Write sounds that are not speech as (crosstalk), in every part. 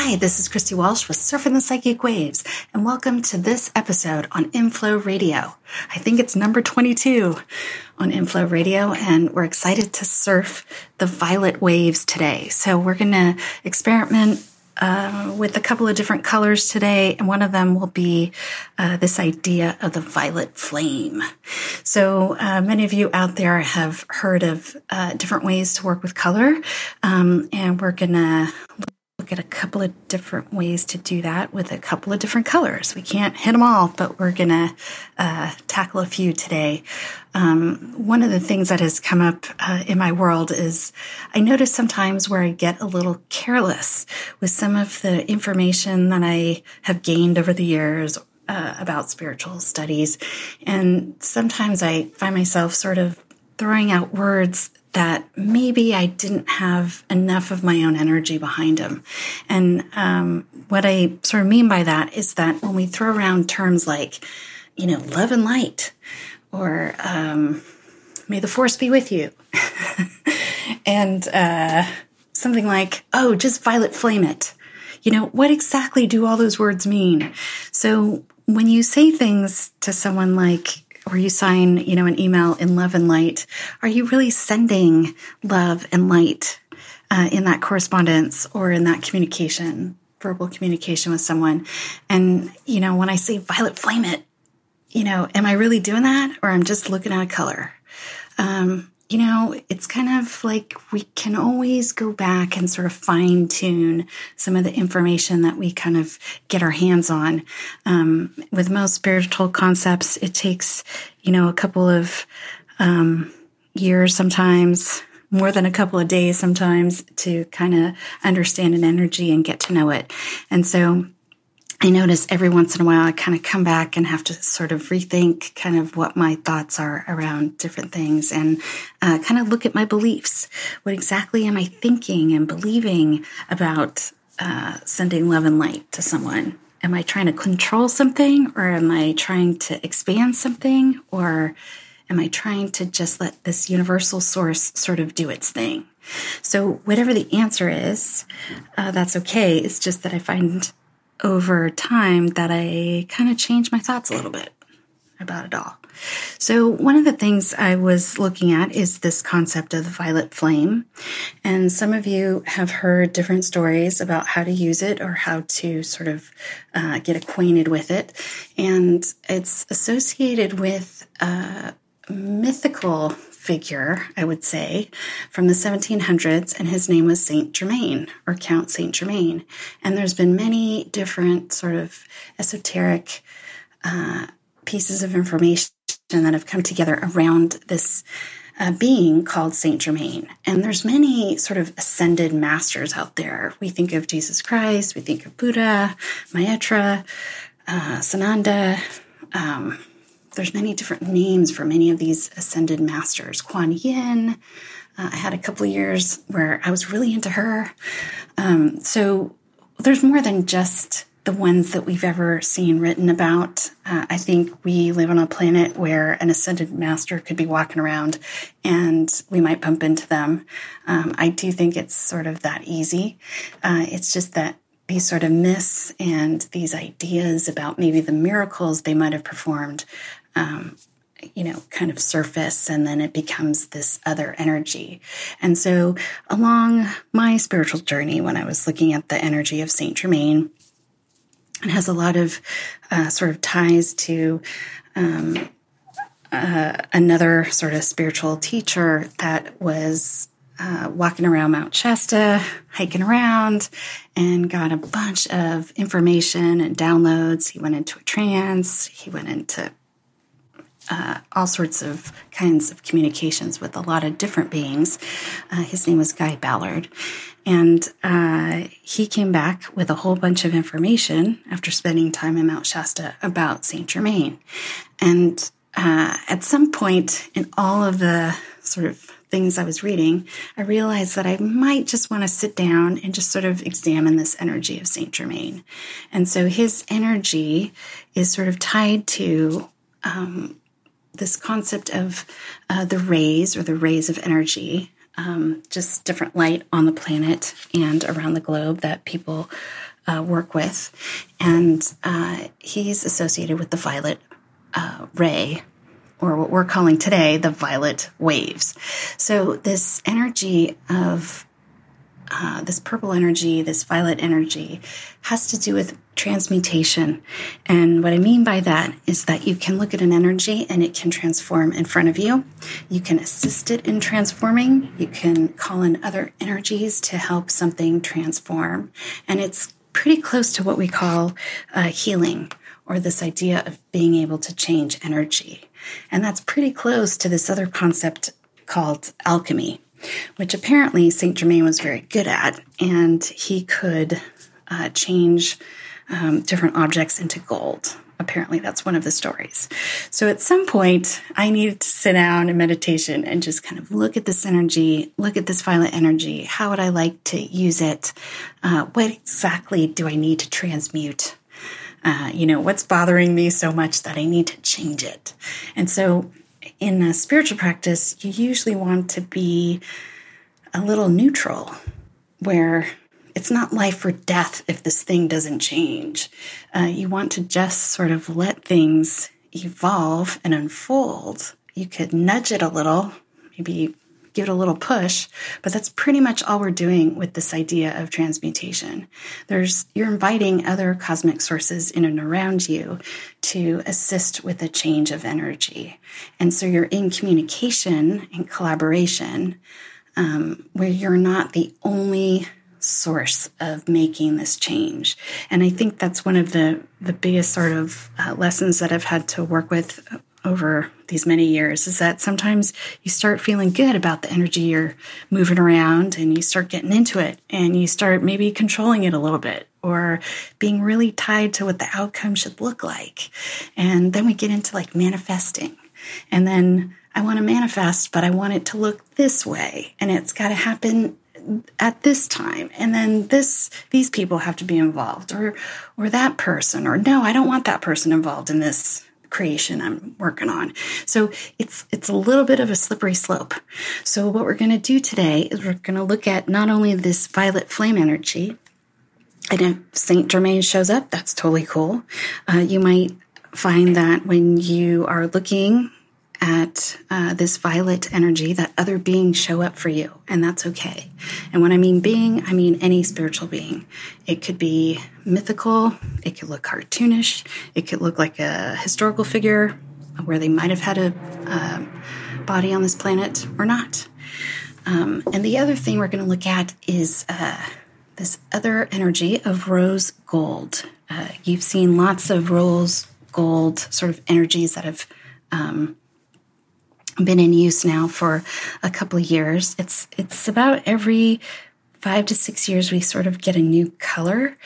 Hi, this is Christy Walsh with Surfing the Psychic Waves, and welcome to this episode on Inflow Radio. I think it's number 22 on Inflow Radio, and we're excited to surf the violet waves today. So, we're going to experiment uh, with a couple of different colors today, and one of them will be uh, this idea of the violet flame. So, uh, many of you out there have heard of uh, different ways to work with color, um, and we're to look at a couple of different ways to do that with a couple of different colors. We can't hit them all, but we're going to uh, tackle a few today. Um, one of the things that has come up uh, in my world is I notice sometimes where I get a little careless with some of the information that I have gained over the years uh, about spiritual studies. And sometimes I find myself sort of throwing out words that maybe I didn't have enough of my own energy behind them. And um, what I sort of mean by that is that when we throw around terms like, you know, love and light, or um, may the force be with you, (laughs) and uh, something like, oh, just violet flame it. You know, what exactly do all those words mean? So when you say things to someone like, or you sign, you know, an email in love and light, are you really sending love and light uh, in that correspondence or in that communication, verbal communication with someone? And, you know, when I say violet flame it, you know, am I really doing that or I'm just looking at a color? Um, you know, it's kind of like we can always go back and sort of fine tune some of the information that we kind of get our hands on. Um, with most spiritual concepts, it takes, you know, a couple of um, years sometimes, more than a couple of days sometimes to kind of understand an energy and get to know it. And so, I notice every once in a while I kind of come back and have to sort of rethink kind of what my thoughts are around different things and uh, kind of look at my beliefs. What exactly am I thinking and believing about uh, sending love and light to someone? Am I trying to control something or am I trying to expand something or am I trying to just let this universal source sort of do its thing? So, whatever the answer is, uh, that's okay. It's just that I find over time that I kind of changed my thoughts a little bit about it all. So, one of the things I was looking at is this concept of the violet flame. And some of you have heard different stories about how to use it or how to sort of uh, get acquainted with it. And it's associated with a mythical figure, I would say, from the 1700s, and his name was Saint Germain or Count Saint Germain. And there's been many different sort of esoteric uh, pieces of information that have come together around this uh, being called Saint Germain. And there's many sort of ascended masters out there. We think of Jesus Christ, we think of Buddha, Maitreya, uh, Sananda. Um, there's many different names for many of these ascended masters. Kuan Yin. Uh, I had a couple of years where I was really into her. Um, so there's more than just the ones that we've ever seen written about. Uh, I think we live on a planet where an ascended master could be walking around and we might bump into them. Um, I do think it's sort of that easy. Uh, it's just that these sort of myths and these ideas about maybe the miracles they might have performed um, you know, kind of surface and then it becomes this other energy. And so, along my spiritual journey, when I was looking at the energy of Saint Germain, it has a lot of uh, sort of ties to um, uh, another sort of spiritual teacher that was uh, walking around Mount Shasta, hiking around, and got a bunch of information and downloads. He went into a trance. He went into uh, all sorts of kinds of communications with a lot of different beings. Uh, his name was Guy Ballard. And uh, he came back with a whole bunch of information after spending time in Mount Shasta about Saint Germain. And uh, at some point in all of the sort of things I was reading, I realized that I might just want to sit down and just sort of examine this energy of Saint Germain. And so his energy is sort of tied to um, this concept of uh, the rays or the rays of energy, um, just different light on the planet and around the globe that people uh, work with. And uh, he's associated with the violet uh, ray or what we're calling today the violet waves. So, this energy of uh, this purple energy, this violet energy, has to do with transmutation. And what I mean by that is that you can look at an energy and it can transform in front of you. You can assist it in transforming. You can call in other energies to help something transform. And it's pretty close to what we call uh, healing or this idea of being able to change energy. And that's pretty close to this other concept called alchemy, which apparently Saint Germain was very good at. And he could uh, change um, different objects into gold. Apparently, that's one of the stories. So, at some point, I needed to sit down in meditation and just kind of look at this energy, look at this violet energy. How would I like to use it? Uh, what exactly do I need to transmute? Uh, you know, what's bothering me so much that I need to change it? And so, in a spiritual practice, you usually want to be a little neutral, where it's not life or death if this thing doesn't change. Uh, you want to just sort of let things evolve and unfold. You could nudge it a little, maybe give it a little push, but that's pretty much all we're doing with this idea of transmutation. There's you're inviting other cosmic sources in and around you to assist with a change of energy. And so you're in communication and collaboration um, where you're not the only source of making this change. And I think that's one of the, the biggest sort of uh, lessons that I've had to work with over these many years is that sometimes you start feeling good about the energy you're moving around and you start getting into it and you start maybe controlling it a little bit or being really tied to what the outcome should look like. And then we get into like manifesting. And then I want to manifest, but I want it to look this way and it's got to happen at this time and then this these people have to be involved or or that person or no I don't want that person involved in this creation I'm working on. So it's it's a little bit of a slippery slope. So what we're going to do today is we're going to look at not only this violet flame energy, and if Saint Germain shows up, that's totally cool. Uh, you might find that when you are looking at uh, this violet energy that other beings show up for you, and that's okay. And when I mean being, I mean any spiritual being. It could be mythical, it could look cartoonish, it could look like a historical figure where they might have had a uh, body on this planet or not. Um, and the other thing we're going to look at is uh, this other energy of rose gold. Uh, you've seen lots of rose gold sort of energies that have um, been in use now for a couple of years. It's it's about every five to six years we sort of get a new color,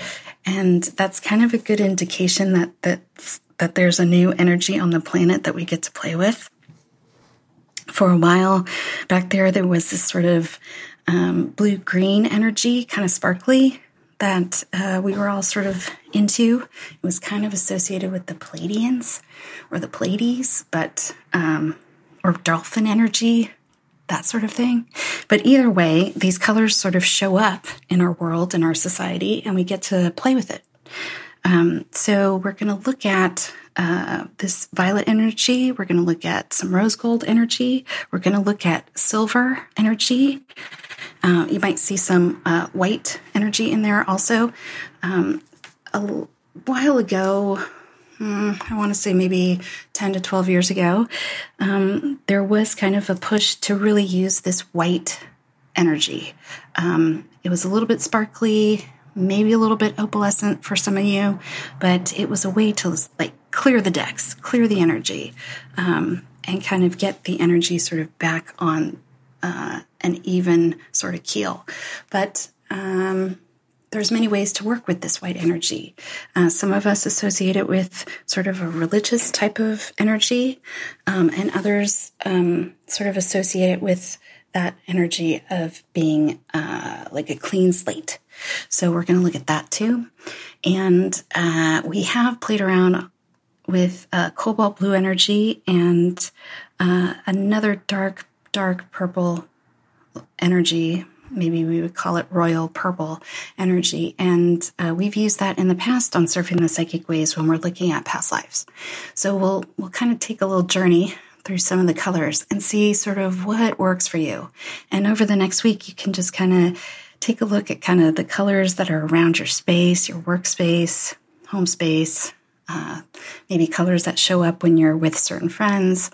and that's kind of a good indication that that that there's a new energy on the planet that we get to play with. For a while back there, there was this sort of um, blue green energy, kind of sparkly, that uh, we were all sort of into. It was kind of associated with the Pleiadians or the Pleiades, but um, or dolphin energy, that sort of thing. But either way, these colors sort of show up in our world, in our society, and we get to play with it. Um, so we're going to look at uh, this violet energy. We're going to look at some rose gold energy. We're going to look at silver energy. Uh, you might see some uh, white energy in there also. Um, a while ago, I want to say maybe 10 to 12 years ago, um, there was kind of a push to really use this white energy. Um, it was a little bit sparkly, maybe a little bit opalescent for some of you, but it was a way to like clear the decks, clear the energy, um, and kind of get the energy sort of back on uh, an even sort of keel. But um, there's many ways to work with this white energy. Uh, some of us associate it with sort of a religious type of energy, um, and others um, sort of associate it with that energy of being uh, like a clean slate. So we're going to look at that too. And uh, we have played around with uh, cobalt blue energy and uh, another dark, dark purple energy. Maybe we would call it royal purple energy. And uh, we've used that in the past on surfing the psychic waves when we're looking at past lives. So we'll we'll kind of take a little journey through some of the colors and see sort of what works for you. And over the next week, you can just kind of take a look at kind of the colors that are around your space, your workspace, home space, uh, maybe colors that show up when you're with certain friends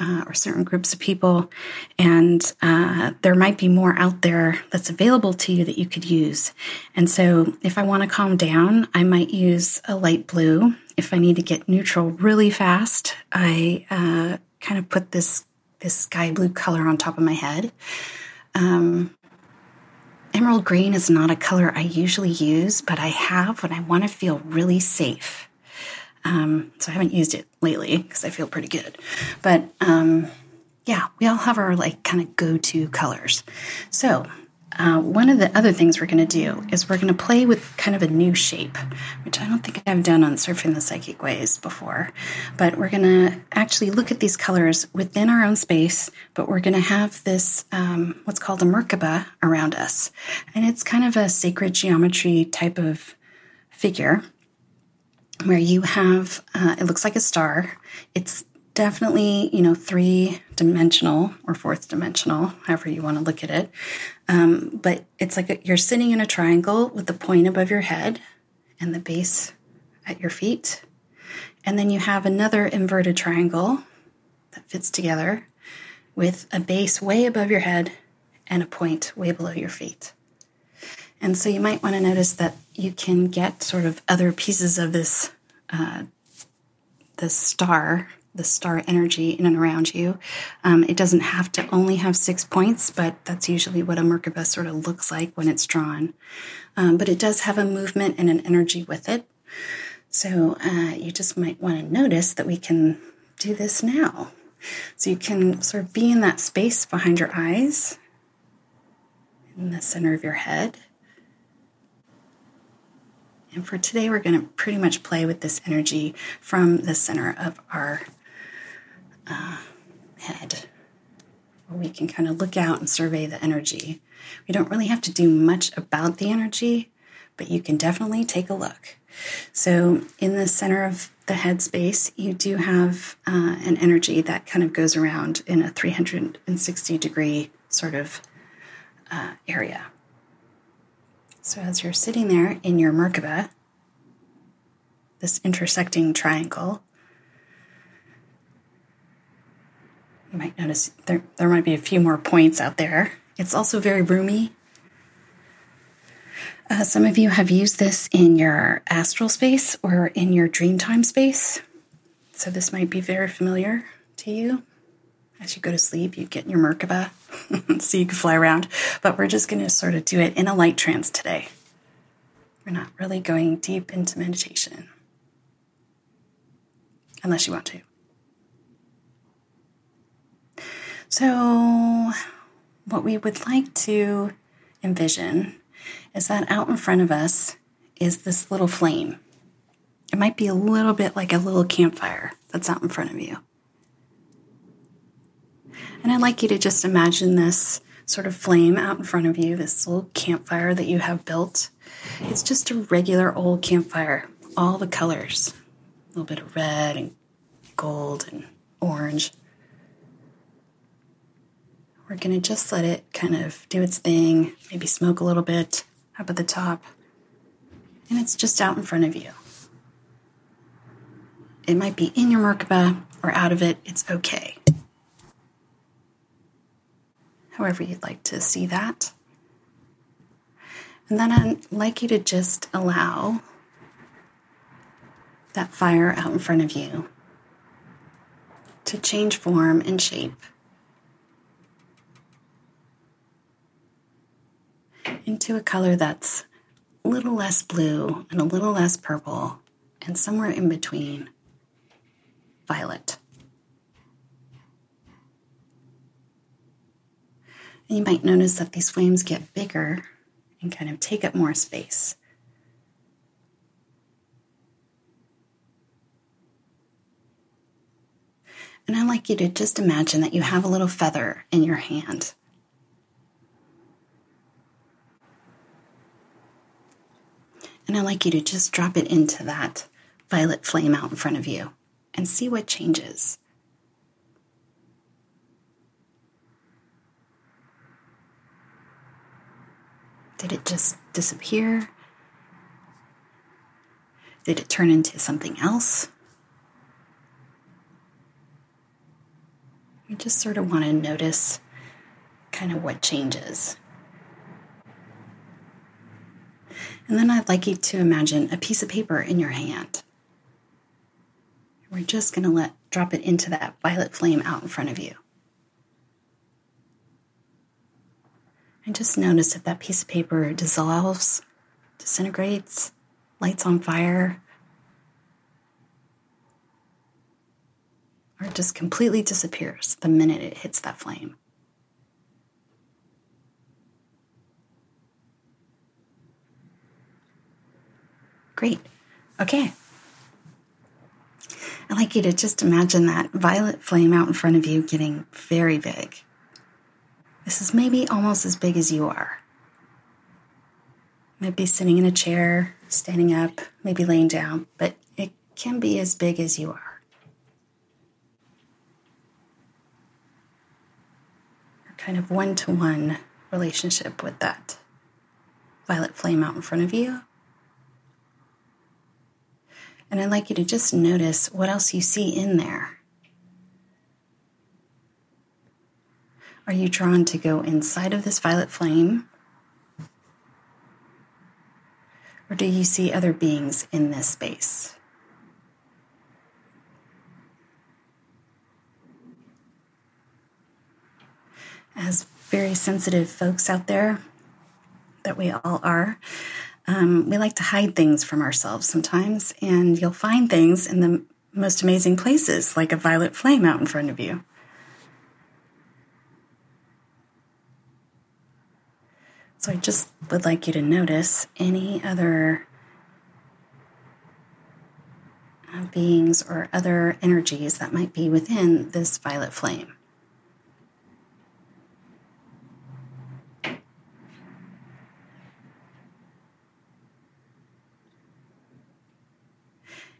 uh, or certain groups of people. And uh, there might be more out there that's available to you that you could use. And so if I want to calm down, I might use a light blue. If I need to get neutral really fast, I uh, kind of put this this sky blue color on top of my head. Um, emerald green is not a color I usually use, but I have when I want to feel really safe. Um, so I haven't used it lately because I feel pretty good. But um, yeah, we all have our like kind of go to colors. So uh, one of the other things we're going to do is we're going to play with kind of a new shape, which I don't think I've done on Surfing the Psychic Waves before. But we're going to actually look at these colors within our own space, but we're going to have this, um, what's called a Merkaba around us. And it's kind of a sacred geometry type of figure where you have, uh, it looks like a star. It's definitely, you know, three dimensional or fourth dimensional, however you want to look at it. Um, but it's like a, you're sitting in a triangle with the point above your head and the base at your feet. And then you have another inverted triangle that fits together with a base way above your head and a point way below your feet. And so you might want to notice that you can get sort of other pieces of this uh, star the star energy in and around you. Um, it doesn't have to only have six points, but that's usually what a Merkaba sort of looks like when it's drawn. Um, but it does have a movement and an energy with it. So uh, you just might want to notice that we can do this now. So you can sort of be in that space behind your eyes, in the center of your head. And for today, we're going to pretty much play with this energy from the center of our uh, head where we can kind of look out and survey the energy. We don't really have to do much about the energy, but you can definitely take a look. So, in the center of the head space, you do have uh, an energy that kind of goes around in a 360 degree sort of uh, area. So, as you're sitting there in your Merkaba, this intersecting triangle, You might notice there, there might be a few more points out there. It's also very roomy. Uh, some of you have used this in your astral space or in your dreamtime space. So this might be very familiar to you. As you go to sleep, you get your Merkaba (laughs) so you can fly around. But we're just going to sort of do it in a light trance today. We're not really going deep into meditation unless you want to. So, what we would like to envision is that out in front of us is this little flame. It might be a little bit like a little campfire that's out in front of you. And I'd like you to just imagine this sort of flame out in front of you, this little campfire that you have built. It's just a regular old campfire, all the colors a little bit of red and gold and orange. We're going to just let it kind of do its thing, maybe smoke a little bit up at the top. And it's just out in front of you. It might be in your Merkaba or out of it, it's okay. However, you'd like to see that. And then I'd like you to just allow that fire out in front of you to change form and shape into a color that's a little less blue and a little less purple and somewhere in between violet. You might notice that these flames get bigger and kind of take up more space. And I'd like you to just imagine that you have a little feather in your hand. And I'd like you to just drop it into that violet flame out in front of you and see what changes. Did it just disappear? Did it turn into something else? We just sort of want to notice kind of what changes. And then I'd like you to imagine a piece of paper in your hand. We're just going to let drop it into that violet flame out in front of you. And just notice if that piece of paper dissolves, disintegrates, lights on fire, or just completely disappears the minute it hits that flame. Great. Okay. I'd like you to just imagine that violet flame out in front of you getting very big. This is maybe almost as big as you are. Maybe sitting in a chair, standing up, maybe laying down, but it can be as big as you are. kind of one to one relationship with that violet flame out in front of you. And I'd like you to just notice what else you see in there. Are you drawn to go inside of this violet flame? Or do you see other beings in this space? As very sensitive folks out there, that we all are, um, we like to hide things from ourselves sometimes, and you'll find things in the most amazing places, like a violet flame out in front of you. So I just would like you to notice any other uh, beings or other energies that might be within this violet flame.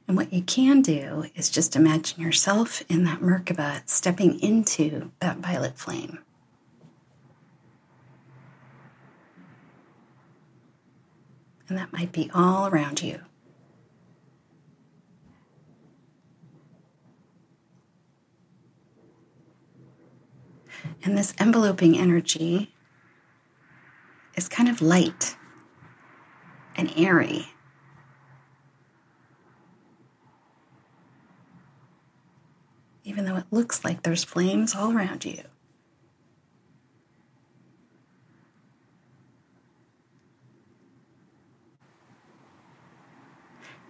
And what you can do is just imagine yourself in that Merkaba stepping into that violet flame. And that might be all around you. And this enveloping energy is kind of light and airy. Even though it looks like there's flames all around you.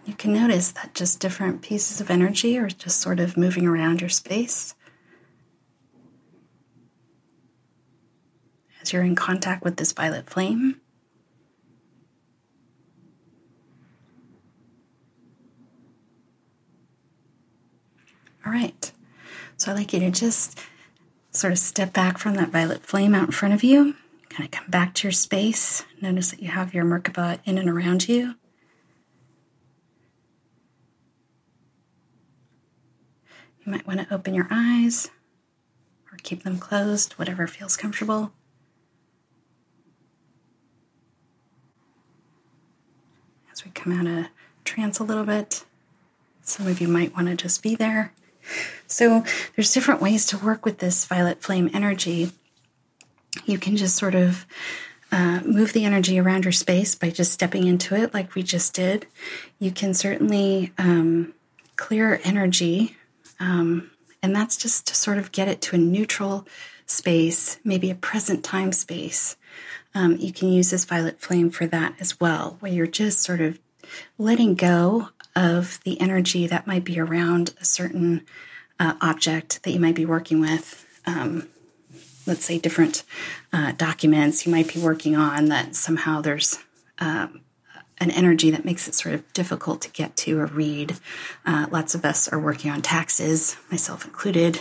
You can notice that just different pieces of energy are just sort of moving around your space. As you're in contact with this violet flame, All right. So I'd like you to just sort of step back from that violet flame out in front of you, kind of come back to your space. Notice that you have your Merkaba in and around you. You might want to open your eyes or keep them closed, whatever feels comfortable. As we come out of trance a little bit, some of you might want to just be there. So, there's different ways to work with this violet flame energy. You can just sort of uh, move the energy around your space by just stepping into it, like we just did. You can certainly um, clear energy, um, and that's just to sort of get it to a neutral space, maybe a present time space. Um, you can use this violet flame for that as well, where you're just sort of letting go of the energy that might be around a certain uh, object that you might be working with. Um, let's say different uh, documents you might be working on that somehow there's um, an energy that makes it sort of difficult to get to or read. Uh, lots of us are working on taxes, myself included.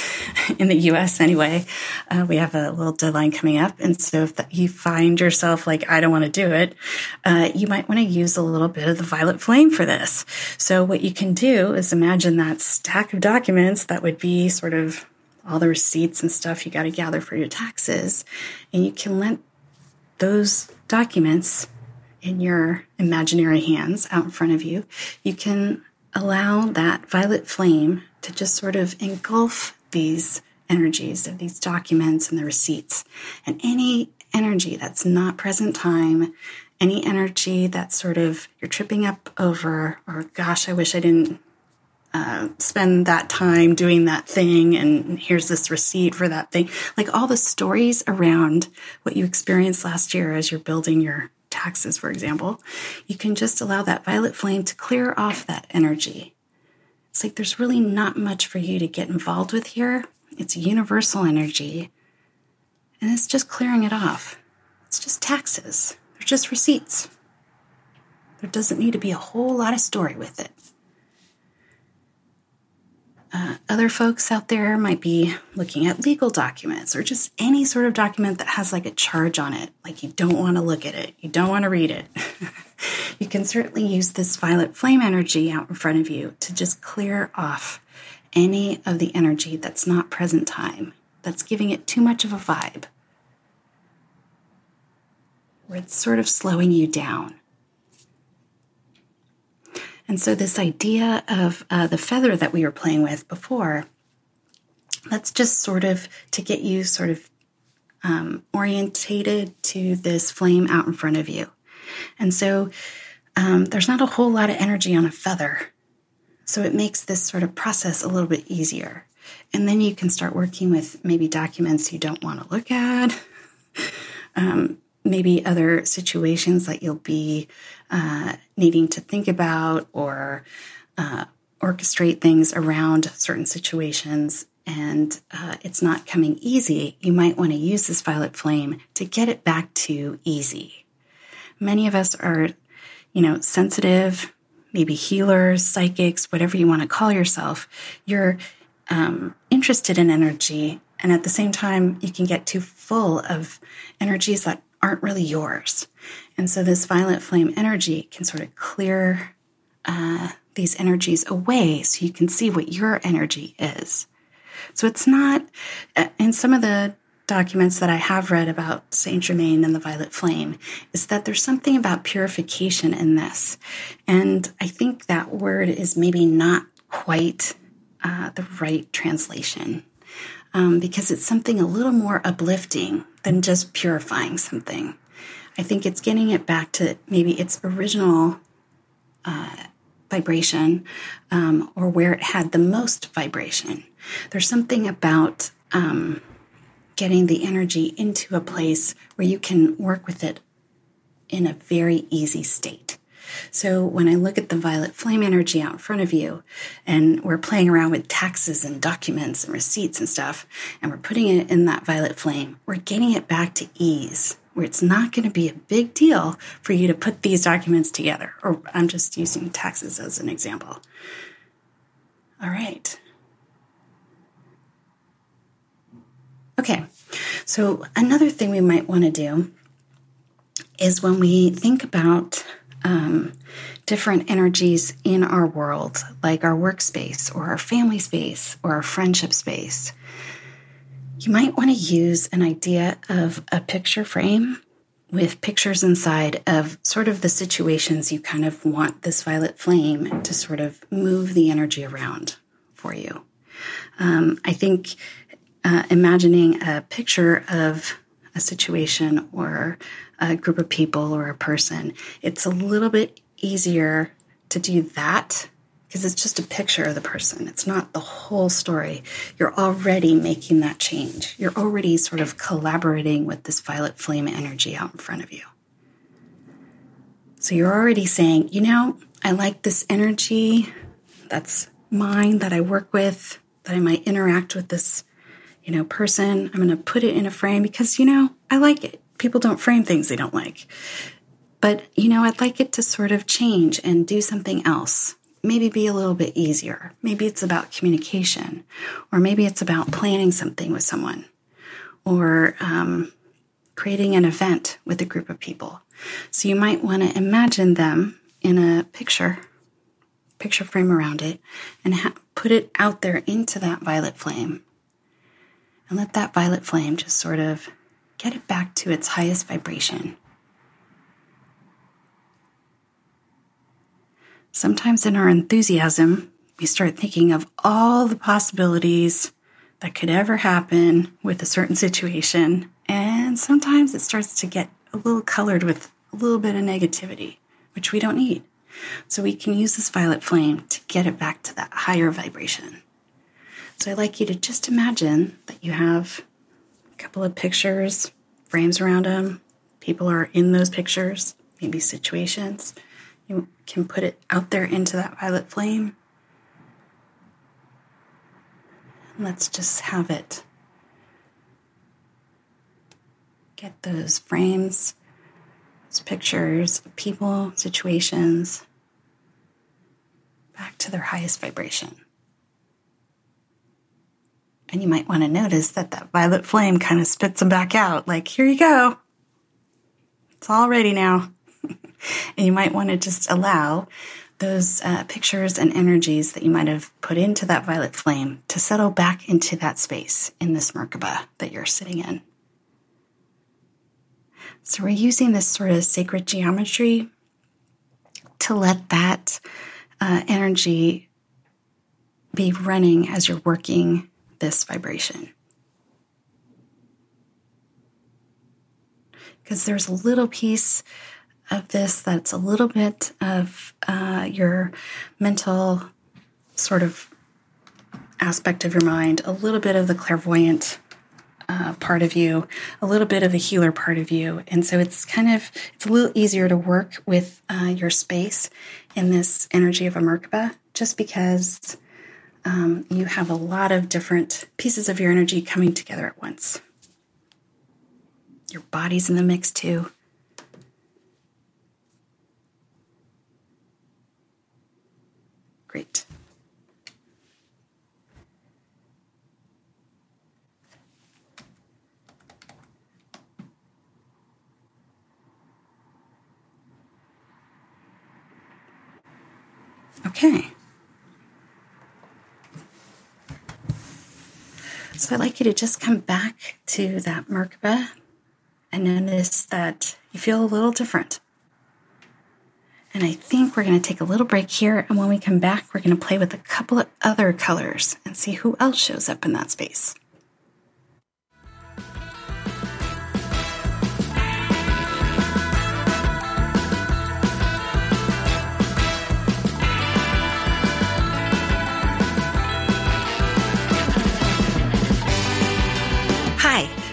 (laughs) in the US anyway. Uh, we have a little deadline coming up. And so if you find yourself like, I don't want to do it, uh, you might want to use a little bit of the violet flame for this. So what you can do is imagine that stack of documents that would be sort of all the receipts and stuff you got to gather for your taxes. And you can let those documents in your imaginary hands out in front of you. You can allow that violet flame to just sort of engulf these energies of these documents and the receipts. And any energy that's not present time, any energy that sort of you're tripping up over, or gosh, I wish I didn't uh, spend that time doing that thing, and here's this receipt for that thing. Like all the stories around what you experienced last year as you're building your taxes, for example, you can just allow that violet flame to clear off that energy it's like there's really not much for you to get involved with here. It's universal energy, and it's just clearing it off. It's just taxes, they're just receipts. There doesn't need to be a whole lot of story with it. Uh, other folks out there might be looking at legal documents or just any sort of document that has like a charge on it. Like you don't want to look at it, you don't want to read it. (laughs) you can certainly use this violet flame energy out in front of you to just clear off any of the energy that's not present time, that's giving it too much of a vibe, where it's sort of slowing you down. And so, this idea of uh, the feather that we were playing with before, that's just sort of to get you sort of um, orientated to this flame out in front of you. And so, um, there's not a whole lot of energy on a feather. So, it makes this sort of process a little bit easier. And then you can start working with maybe documents you don't want to look at. (laughs) Um, maybe other situations that you'll be uh, needing to think about or uh, orchestrate things around certain situations and uh, it's not coming easy, you might want to use this violet flame to get it back to easy. Many of us are, you know, sensitive, maybe healers, psychics, whatever you want to call yourself. You're um, interested in energy, and at the same time, you can get too full of energies that aren't really yours. And so this violet flame energy can sort of clear uh, these energies away so you can see what your energy is. So it's not, uh, in some of the documents that I have read about Saint Germain and the violet flame, is that there's something about purification in this. And I think that word is maybe not quite uh, the right translation um, because it's something a little more uplifting than just purifying something. I think it's getting it back to maybe its original uh, vibration um, or where it had the most vibration. There's something about um, getting the energy into a place where you can work with it in a very easy state. So when I look at the violet flame energy out in front of you, and we're playing around with taxes and documents and receipts and stuff, and we're putting it in that violet flame, we're getting it back to ease, where it's not going to be a big deal for you to put these documents together. Or I'm just using taxes as an example. All right. Okay, so another thing we might want to do is when we think about um, different energies in our world, like our workspace or our family space or our friendship space, you might want to use an idea of a picture frame with pictures inside of sort of the situations you kind of want this violet flame to sort of move the energy around for you. Um, I think uh, imagining a picture of a situation or a group of people or a person, it's a little bit easier to do that because it's just a picture of the person. It's not the whole story. You're already making that change. You're already sort of collaborating with this violet flame energy out in front of you. So you're already saying, you know, I like this energy that's mine that I work with, that I might interact with this, you know, person. I'm going to put it in a frame because, you know, I like it. People don't frame things they don't like. But, you know, I'd like it to sort of change and do something else. Maybe be a little bit easier. Maybe it's about communication, or maybe it's about planning something with someone, or um, creating an event with a group of people. So you might want to imagine them in a picture, picture frame around it, and ha- put it out there into that violet flame. And let that violet flame just sort of get it back to its highest vibration. Sometimes in our enthusiasm, we start thinking of all the possibilities that could ever happen with a certain situation. And sometimes it starts to get a little colored with a little bit of negativity, which we don't need. So we can use this violet flame to get it back to that higher vibration. So I'd like you to just imagine that you have couple of pictures, frames around them. People are in those pictures, maybe situations. You can put it out there into that violet flame. Let's just have it. Get those frames, those pictures, people, situations back to their highest vibration. And you might want to notice that that violet flame kind of spits them back out, like, here you go. It's all ready now. (laughs) and you might want to just allow those uh, pictures and energies that you might have put into that violet flame to settle back into that space in this Merkaba that you're sitting in. So we're using this sort of sacred geometry to let that uh, energy be running as you're working this vibration. Because there's a little piece of this that's a little bit of uh, your mental sort of aspect of your mind, a little bit of the clairvoyant uh, part of you, a little bit of the healer part of you, and so it's kind of it's a little easier to work with uh, your space in this energy of a Merkaba, just because um, you have a lot of different pieces of your energy coming together at once. Your body's in the mix too. Great. Okay. So I'd like you to just come back to that Merkaba and notice that you feel a little different. And I think we're going to take a little break here. And when we come back, we're going to play with a couple of other colors and see who else shows up in that space.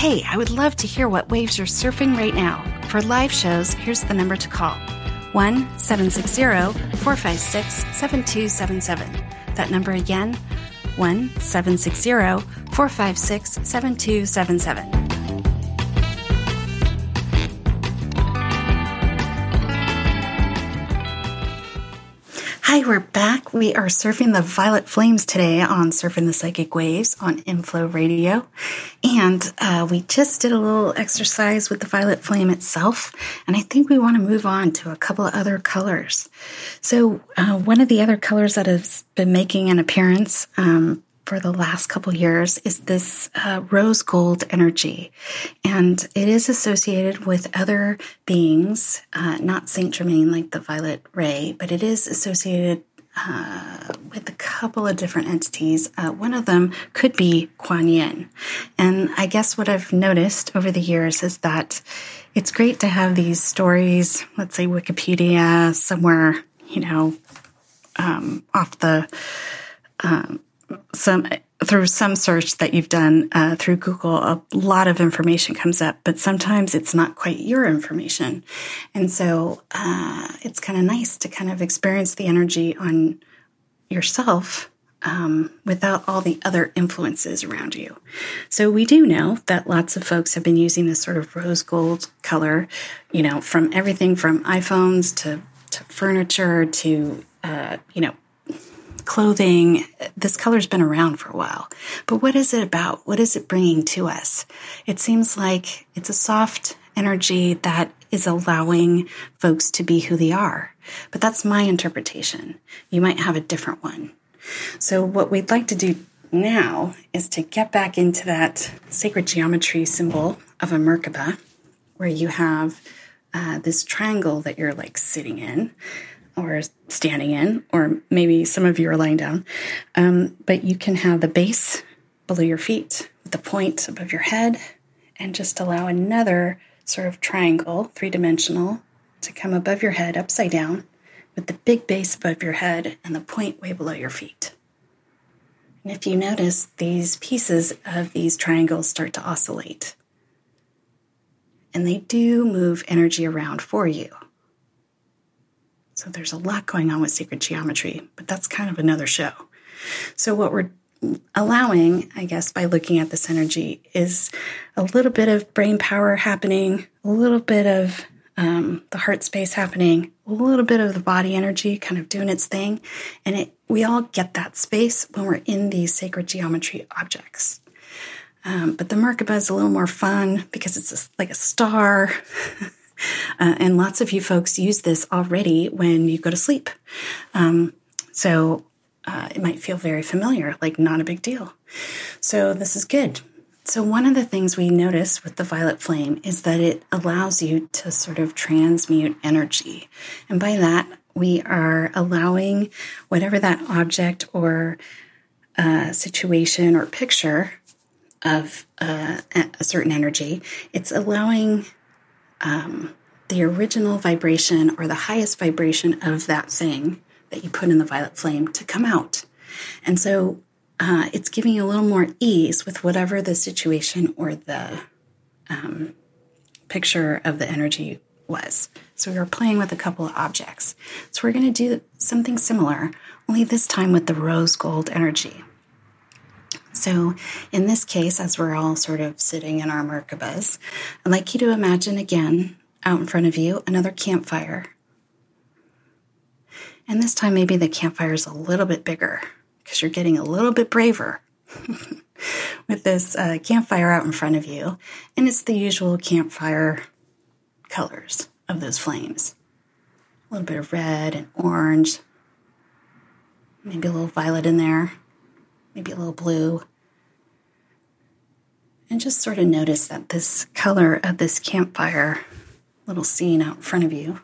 Hey, I would love to hear what waves you're surfing right now. For live shows, here's the number to call 1 760 456 7277. That number again 1 760 456 7277. We're back. We are surfing the violet flames today on Surfing the Psychic Waves on Inflow Radio. And uh, we just did a little exercise with the violet flame itself. And I think we want to move on to a couple of other colors. So, uh, one of the other colors that has been making an appearance um, for the last couple years is this uh, rose gold energy. And it is associated with other beings, uh, not Saint Germain like the violet ray, but it is associated uh, with a couple of different entities. Uh, one of them could be Kuan Yin. And I guess what I've noticed over the years is that it's great to have these stories, let's say Wikipedia, somewhere, you know, um, off the um, some through some search that you've done uh, through Google, a lot of information comes up, but sometimes it's not quite your information. And so uh, it's kind of nice to kind of experience the energy on yourself um, without all the other influences around you. So we do know that lots of folks have been using this sort of rose gold color, you know, from everything from iPhones to, to furniture to, uh, you know, clothing, this color's been around for a while. But what is it about? What is it bringing to us? It seems like it's a soft energy that is allowing folks to be who they are. But that's my interpretation. You might have a different one. So, what we'd like to do now is to get back into that sacred geometry symbol of a Merkaba, where you have uh, this triangle that you're like sitting in or standing in, or maybe some of you are lying down. Um, but you can have the base below your feet with the point above your head and just allow another sort of triangle, three dimensional, to come above your head upside down with the big base above your head and the point way below your feet. And if you notice, these pieces of these triangles start to oscillate. And they do move energy around for you. So there's a lot going on with sacred geometry, but that's kind of another show. So what we're allowing, I guess, by looking at this energy is a little bit of brain power happening, a little bit of um, the heart space happening, a little bit of the body energy kind of doing its thing. And it, we all get that space when we're in these sacred geometry objects. Um, but the Merkaba is a little more fun because it's like a star. (laughs) Uh, and lots of you folks use this already when you go to sleep. Um, so uh, it might feel very familiar, like not a big deal. So this is good. So, one of the things we notice with the violet flame is that it allows you to sort of transmute energy. And by that, we are allowing whatever that object or uh, situation or picture of uh, a certain energy, it's allowing um, the original vibration or the highest vibration of that thing that you put in the violet flame to come out. And so uh, it's giving you a little more ease with whatever the situation or the um, picture of the energy was. So we were playing with a couple of objects. So we're going to do something similar, only this time with the rose gold energy. So, in this case, as we're all sort of sitting in our Merkabas, I'd like you to imagine again out in front of you another campfire. And this time, maybe the campfire is a little bit bigger because you're getting a little bit braver (laughs) with this uh, campfire out in front of you. And it's the usual campfire colors of those flames a little bit of red and orange, maybe a little violet in there, maybe a little blue. And just sort of notice that this color of this campfire little scene out in front of you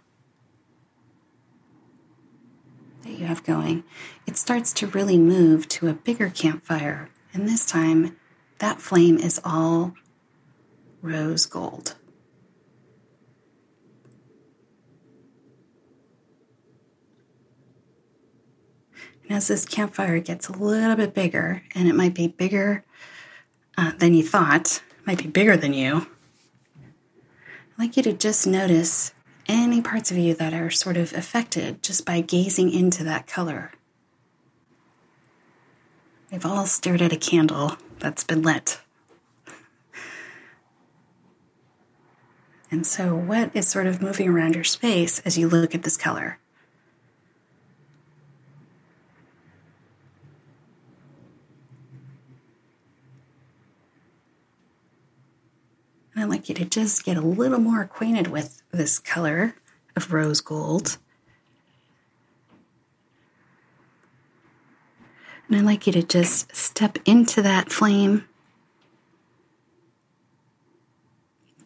that you have going, it starts to really move to a bigger campfire. And this time, that flame is all rose gold. And as this campfire gets a little bit bigger, and it might be bigger uh, than you thought, might be bigger than you, I'd like you to just notice any parts of you that are sort of affected just by gazing into that color. We've all stared at a candle that's been lit. And so, what is sort of moving around your space as you look at this color? I'd like you to just get a little more acquainted with this color of rose gold. And I'd like you to just step into that flame,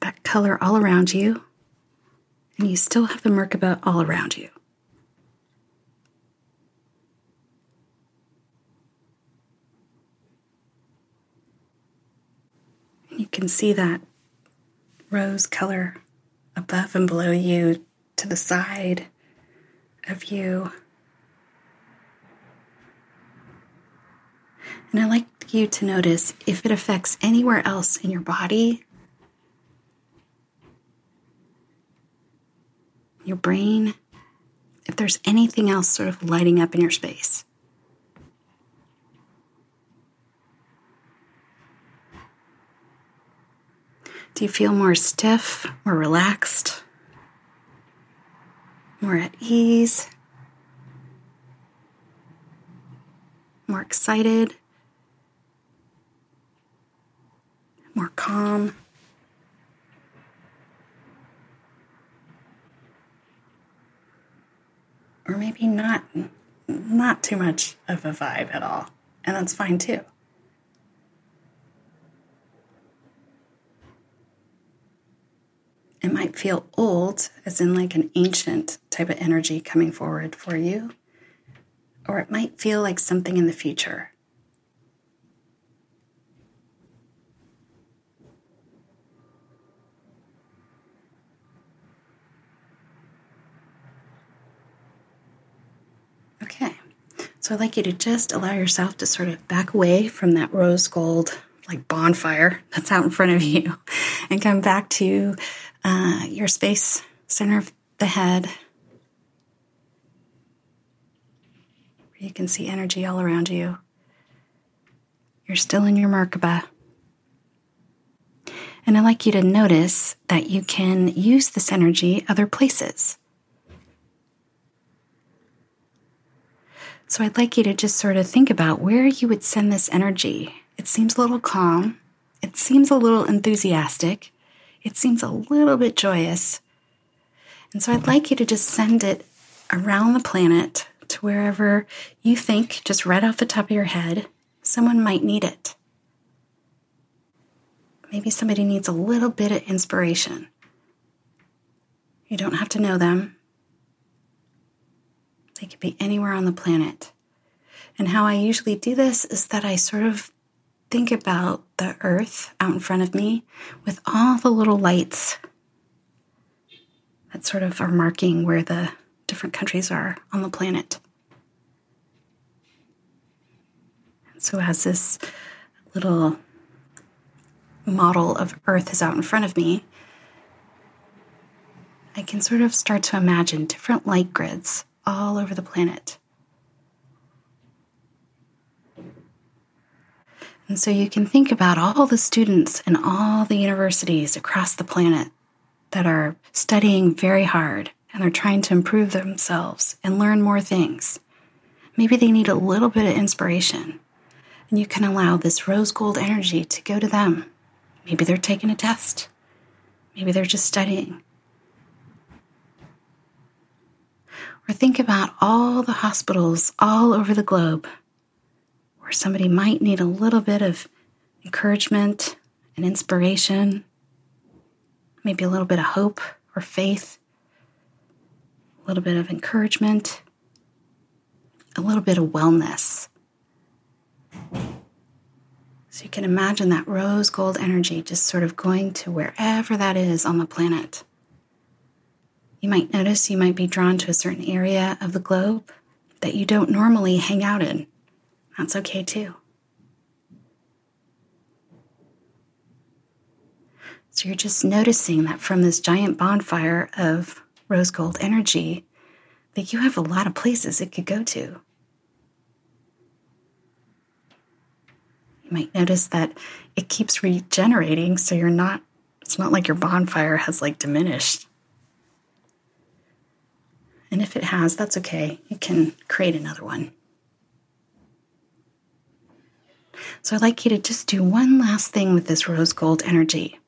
that color all around you, and you still have the Merkaba all around you. You can see that rose color above and below you, to the side of you. And I'd like you to notice if it affects anywhere else in your body, your brain, if there's anything else sort of lighting up in your space. Do you feel more stiff, more relaxed, more at ease, more excited, more calm? Or maybe not not too much of a vibe at all. And that's fine too. It might feel old, as in like an ancient type of energy coming forward for you, or it might feel like something in the future. Okay, so I'd like you to just allow yourself to sort of back away from that rose gold like bonfire (laughs) that's out in front of you and come back to uh, your space, center of the head. You can see energy all around you. You're still in your Merkaba. And I'd like you to notice that you can use this energy other places. So I'd like you to just sort of think about where you would send this energy. It seems a little calm, it seems a little enthusiastic, it seems a little bit joyous. And so I'd like you to just send it around the planet to wherever you think, just right off the top of your head, someone might need it. Maybe somebody needs a little bit of inspiration. You don't have to know them. They could be anywhere on the planet. And how I usually do this is that I sort of think about the earth out in front of me with all the little lights that sort of are marking where the different countries are on the planet. So, as this little model of Earth is out in front of me, I can sort of start to imagine different light grids all over the planet. And so you can think about all the students in all the universities across the planet that are studying very hard and they're trying to improve themselves and learn more things. Maybe they need a little bit of inspiration. And you can allow this rose gold energy to go to them. Maybe they're taking a test. Maybe they're just studying. Or think about all the hospitals all over the globe where somebody might need a little bit of encouragement and inspiration, maybe a little bit of hope or faith, a little bit of encouragement, a little bit of wellness. So you can imagine that rose gold energy just sort of going to wherever that is on the planet. You might notice you might be drawn to a certain area of the globe that you don't normally hang out in. That's okay too. So you're just noticing that from this giant bonfire of rose gold energy, that you have a lot of places it could go to. You might notice that it keeps regenerating, so you're not, it's not like your bonfire has like diminished. And if it has, that's okay. You can create another one. So I'd like you to just do one last thing with this rose gold energy.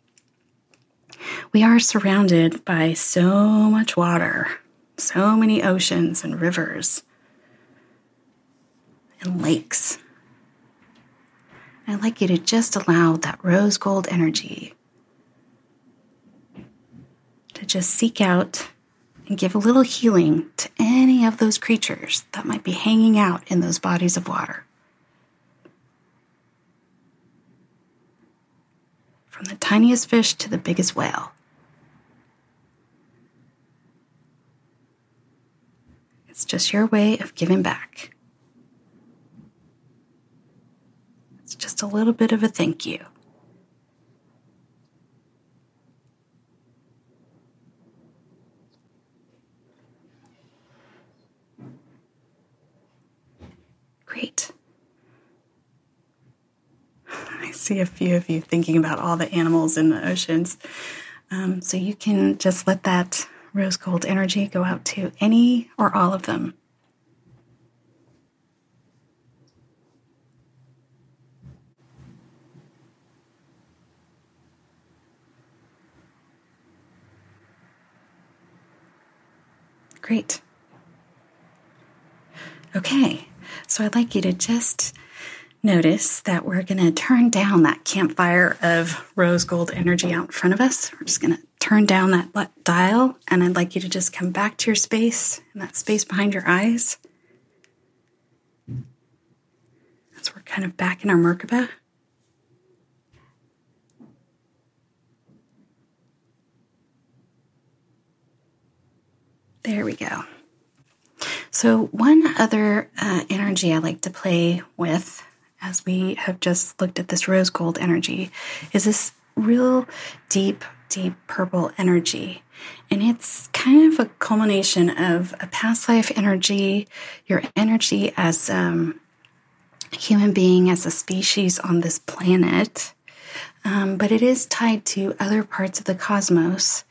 We are surrounded by so much water, so many oceans and rivers and lakes. I'd like you to just allow that rose gold energy to just seek out and give a little healing to any of those creatures that might be hanging out in those bodies of water. From the tiniest fish to the biggest whale. It's just your way of giving back. It's just a little bit of a thank you. Great. I see a few of you thinking about all the animals in the oceans. Um, so you can just let that rose gold energy go out to any or all of them. Great. Okay, so I'd like you to just notice that we're going to turn down that campfire of rose gold energy out in front of us. We're just going to turn down that dial, and I'd like you to just come back to your space and that space behind your eyes. As we're kind of back in our Merkaba. There we go. So, one other uh, energy I like to play with as we have just looked at this rose gold energy is this real deep, deep purple energy. And it's kind of a culmination of a past life energy, your energy as um, a human being, as a species on this planet. Um, but it is tied to other parts of the cosmos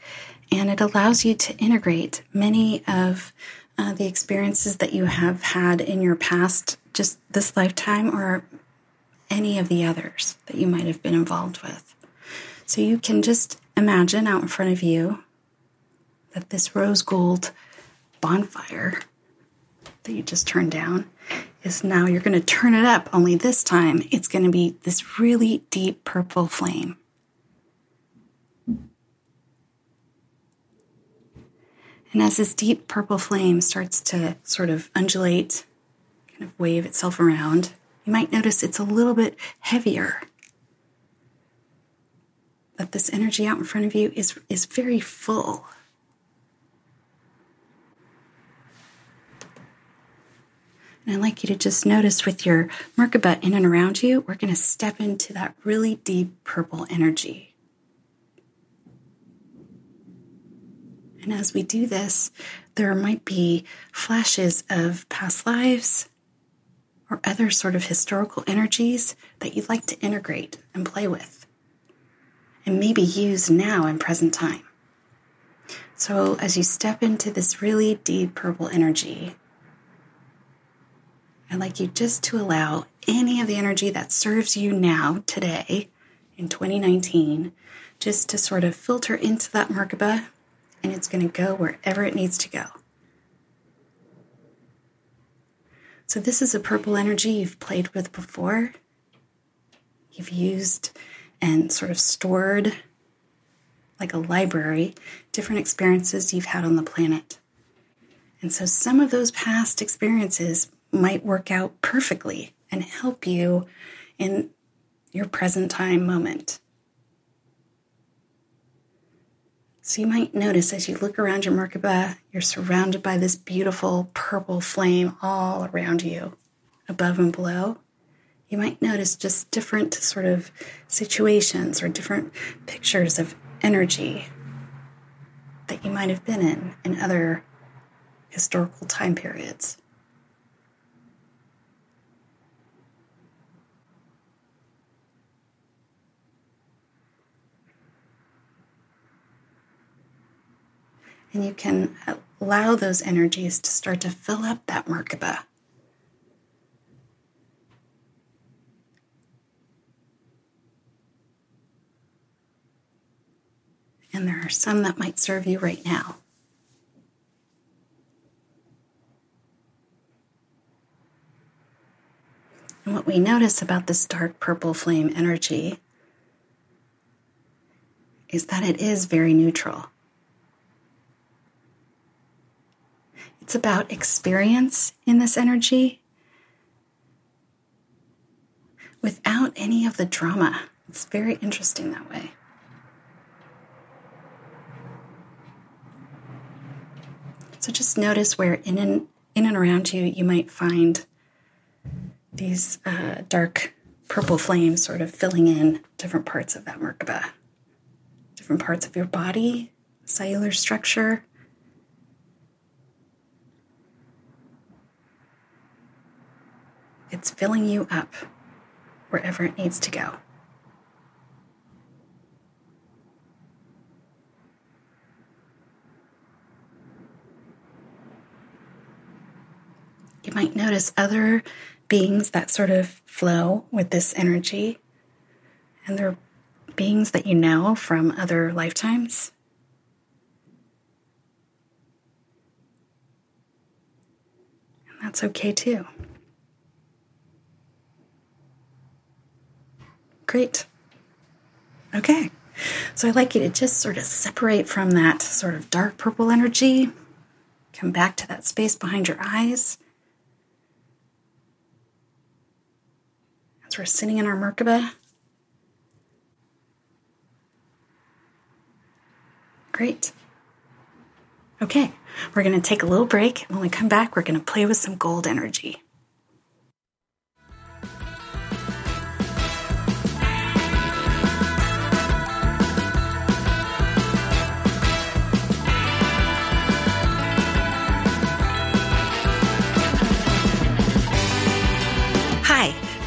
and it allows you to integrate many of uh, the experiences that you have had in your past, just this lifetime, or any of the others that you might have been involved with. So you can just imagine out in front of you that this rose gold bonfire that you just turned down is now you're going to turn it up, only this time it's going to be this really deep purple flame. And as this deep purple flame starts to sort of undulate, kind of wave itself around, you might notice it's a little bit heavier. That this energy out in front of you is, is very full. And I'd like you to just notice with your Merkaba in and around you, we're going to step into that really deep purple energy. And as we do this, there might be flashes of past lives or other sort of historical energies that you'd like to integrate and play with and maybe use now in present time. So, as you step into this really deep purple energy, I'd like you just to allow any of the energy that serves you now, today, in 2019, just to sort of filter into that Merkaba and it's going to go wherever it needs to go. So, this is a purple energy you've played with before. You've used and sort of stored, like a library, different experiences you've had on the planet. And so, some of those past experiences might work out perfectly and help you in your present time moment. So you might notice as you look around your Merkaba, you're surrounded by this beautiful purple flame all around you, above and below. You might notice just different sort of situations or different pictures of energy that you might have been in in other historical time periods. And you can allow those energies to start to fill up that Merkaba. And there are some that might serve you right now. And what we notice about this dark purple flame energy is that it is very neutral. It's about experience in this energy without any of the drama. It's very interesting that way. So just notice where in and in and around you you might find these uh, dark purple flames sort of filling in different parts of that Merkaba, different parts of your body, cellular structure. It's filling you up wherever it needs to go. You might notice other beings that sort of flow with this energy, and they're beings that you know from other lifetimes. And that's okay too. Great. Okay. So I'd like you to just sort of separate from that sort of dark purple energy, come back to that space behind your eyes. As we're sitting in our Merkaba. Great. Okay, we're going to take a little break. When we come back, we're going to play with some gold energy.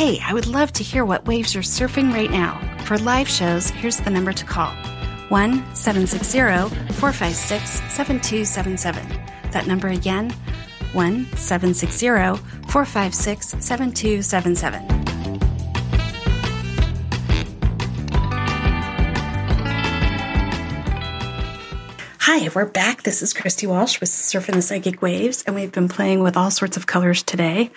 Hey, I would love to hear what waves you're surfing right now. For live shows, here's the number to call 1 760 456 7277. That number again 1 760 456 7277. Hi, we're back. This is Christy Walsh with Surfing the Psychic Waves, and we've been playing with all sorts of colors today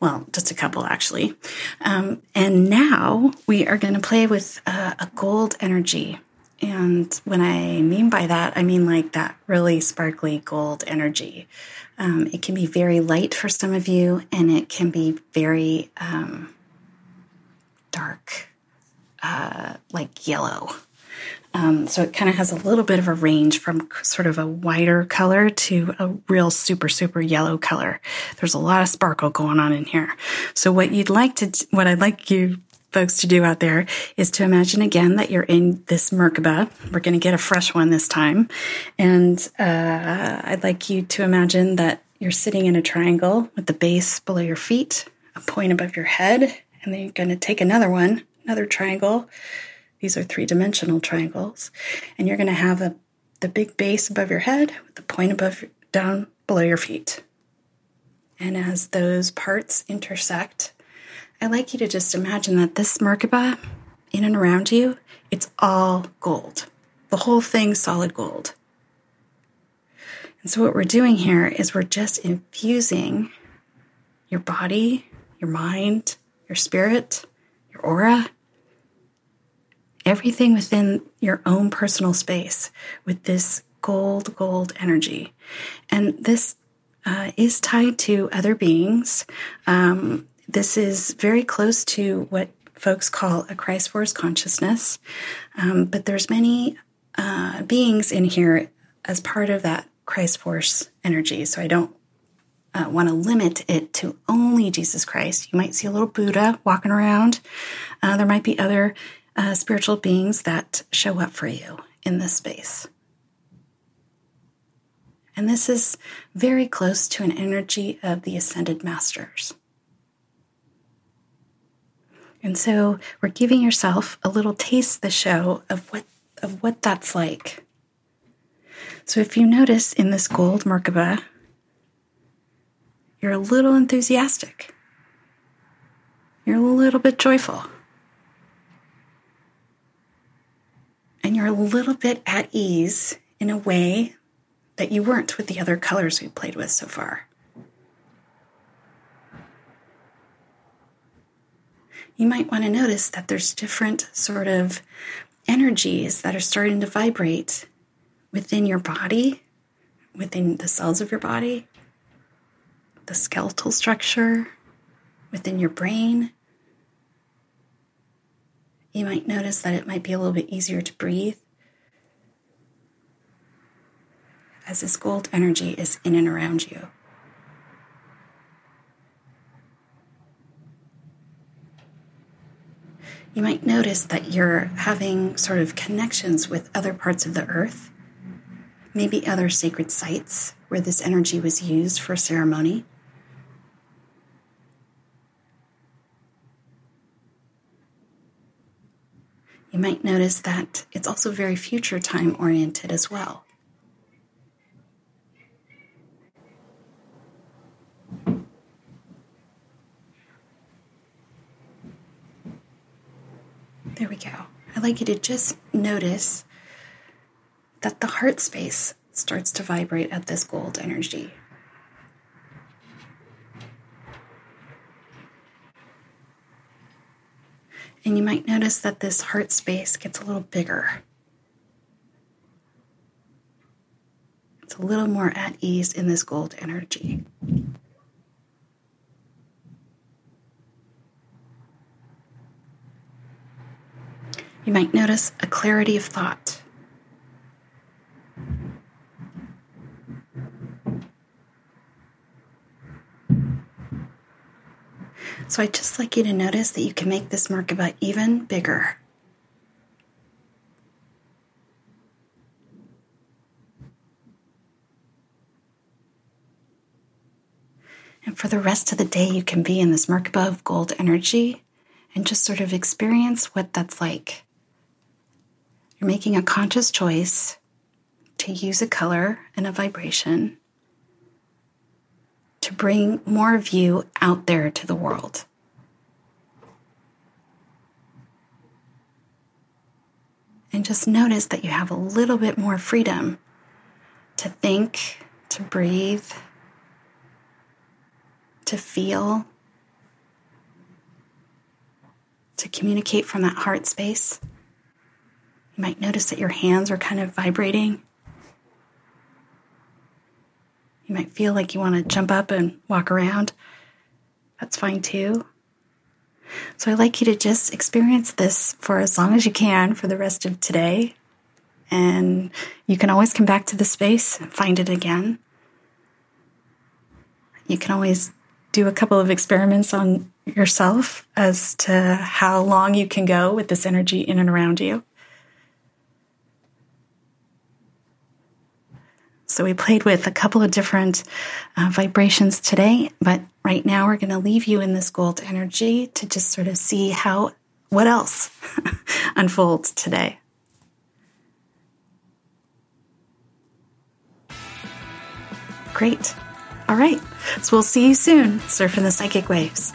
well, just a couple actually. Um, and now we are going to play with uh, a gold energy. And when I mean by that, I mean like that really sparkly gold energy. Um, it can be very light for some of you, and it can be very um, dark, uh, like yellow. Um, so it kind of has a little bit of a range from sort of a whiter color to a real super, super yellow color. There's a lot of sparkle going on in here. So what you'd like to, what I'd like you folks to do out there is to imagine again that you're in this Merkaba. We're going to get a fresh one this time. And uh, I'd like you to imagine that you're sitting in a triangle with the base below your feet, a point above your head, and then you're going to take another one, another triangle these are three dimensional triangles. And you're going to have a, the big base above your head with the point above down below your feet. And as those parts intersect, I like you to just imagine that this Merkaba in and around you, it's all gold. The whole thing solid gold. And so what we're doing here is we're just infusing your body, your mind, your spirit, your aura everything within your own personal space with this gold, gold energy. And this uh, is tied to other beings. Um, this is very close to what folks call a Christ force consciousness. Um, but there's many uh, beings in here as part of that Christ force energy. So I don't uh, want to limit it to only Jesus Christ. You might see a little Buddha walking around. Uh, there might be other uh, spiritual beings that show up for you in this space. And this is very close to an energy of the ascended masters. And so we're giving yourself a little taste the show of what of what that's like. So if you notice in this gold Merkaba, you're a little enthusiastic. You're a little bit joyful. And you're a little bit at ease in a way that you weren't with the other colors we played with so far. You might want to notice that there's different sort of energies that are starting to vibrate within your body, within the cells of your body, the skeletal structure, within your brain. You might notice that it might be a little bit easier to breathe as this gold energy is in and around you. You might notice that you're having sort of connections with other parts of the earth, maybe other sacred sites where this energy was used for ceremony. You might notice that it's also very future time oriented as well. There we go. I'd like you to just notice that the heart space starts to vibrate at this gold energy. And you might notice that this heart space gets a little bigger. It's a little more at ease in this gold energy. You might notice a clarity of thought. So I'd just like you to notice that you can make this Merkaba even bigger. And for the rest of the day, you can be in this Merkaba of gold energy and just sort of experience what that's like. You're making a conscious choice to use a color and a vibration to bring more of you out there to the world. And just notice that you have a little bit more freedom to think, to breathe, to feel, to communicate from that heart space. You might notice that your hands are kind of vibrating. You might feel like you want to jump up and walk around. That's fine too. So I'd like you to just experience this for as long as you can for the rest of today. And you can always come back to the space and find it again. You can always do a couple of experiments on yourself as to how long you can go with this energy in and around you. So we played with a couple of different uh, vibrations today, but right now we're going to leave you in this gold energy to just sort of see how what else (laughs) unfolds today. Great. All right. So we'll see you soon, surfing the psychic waves.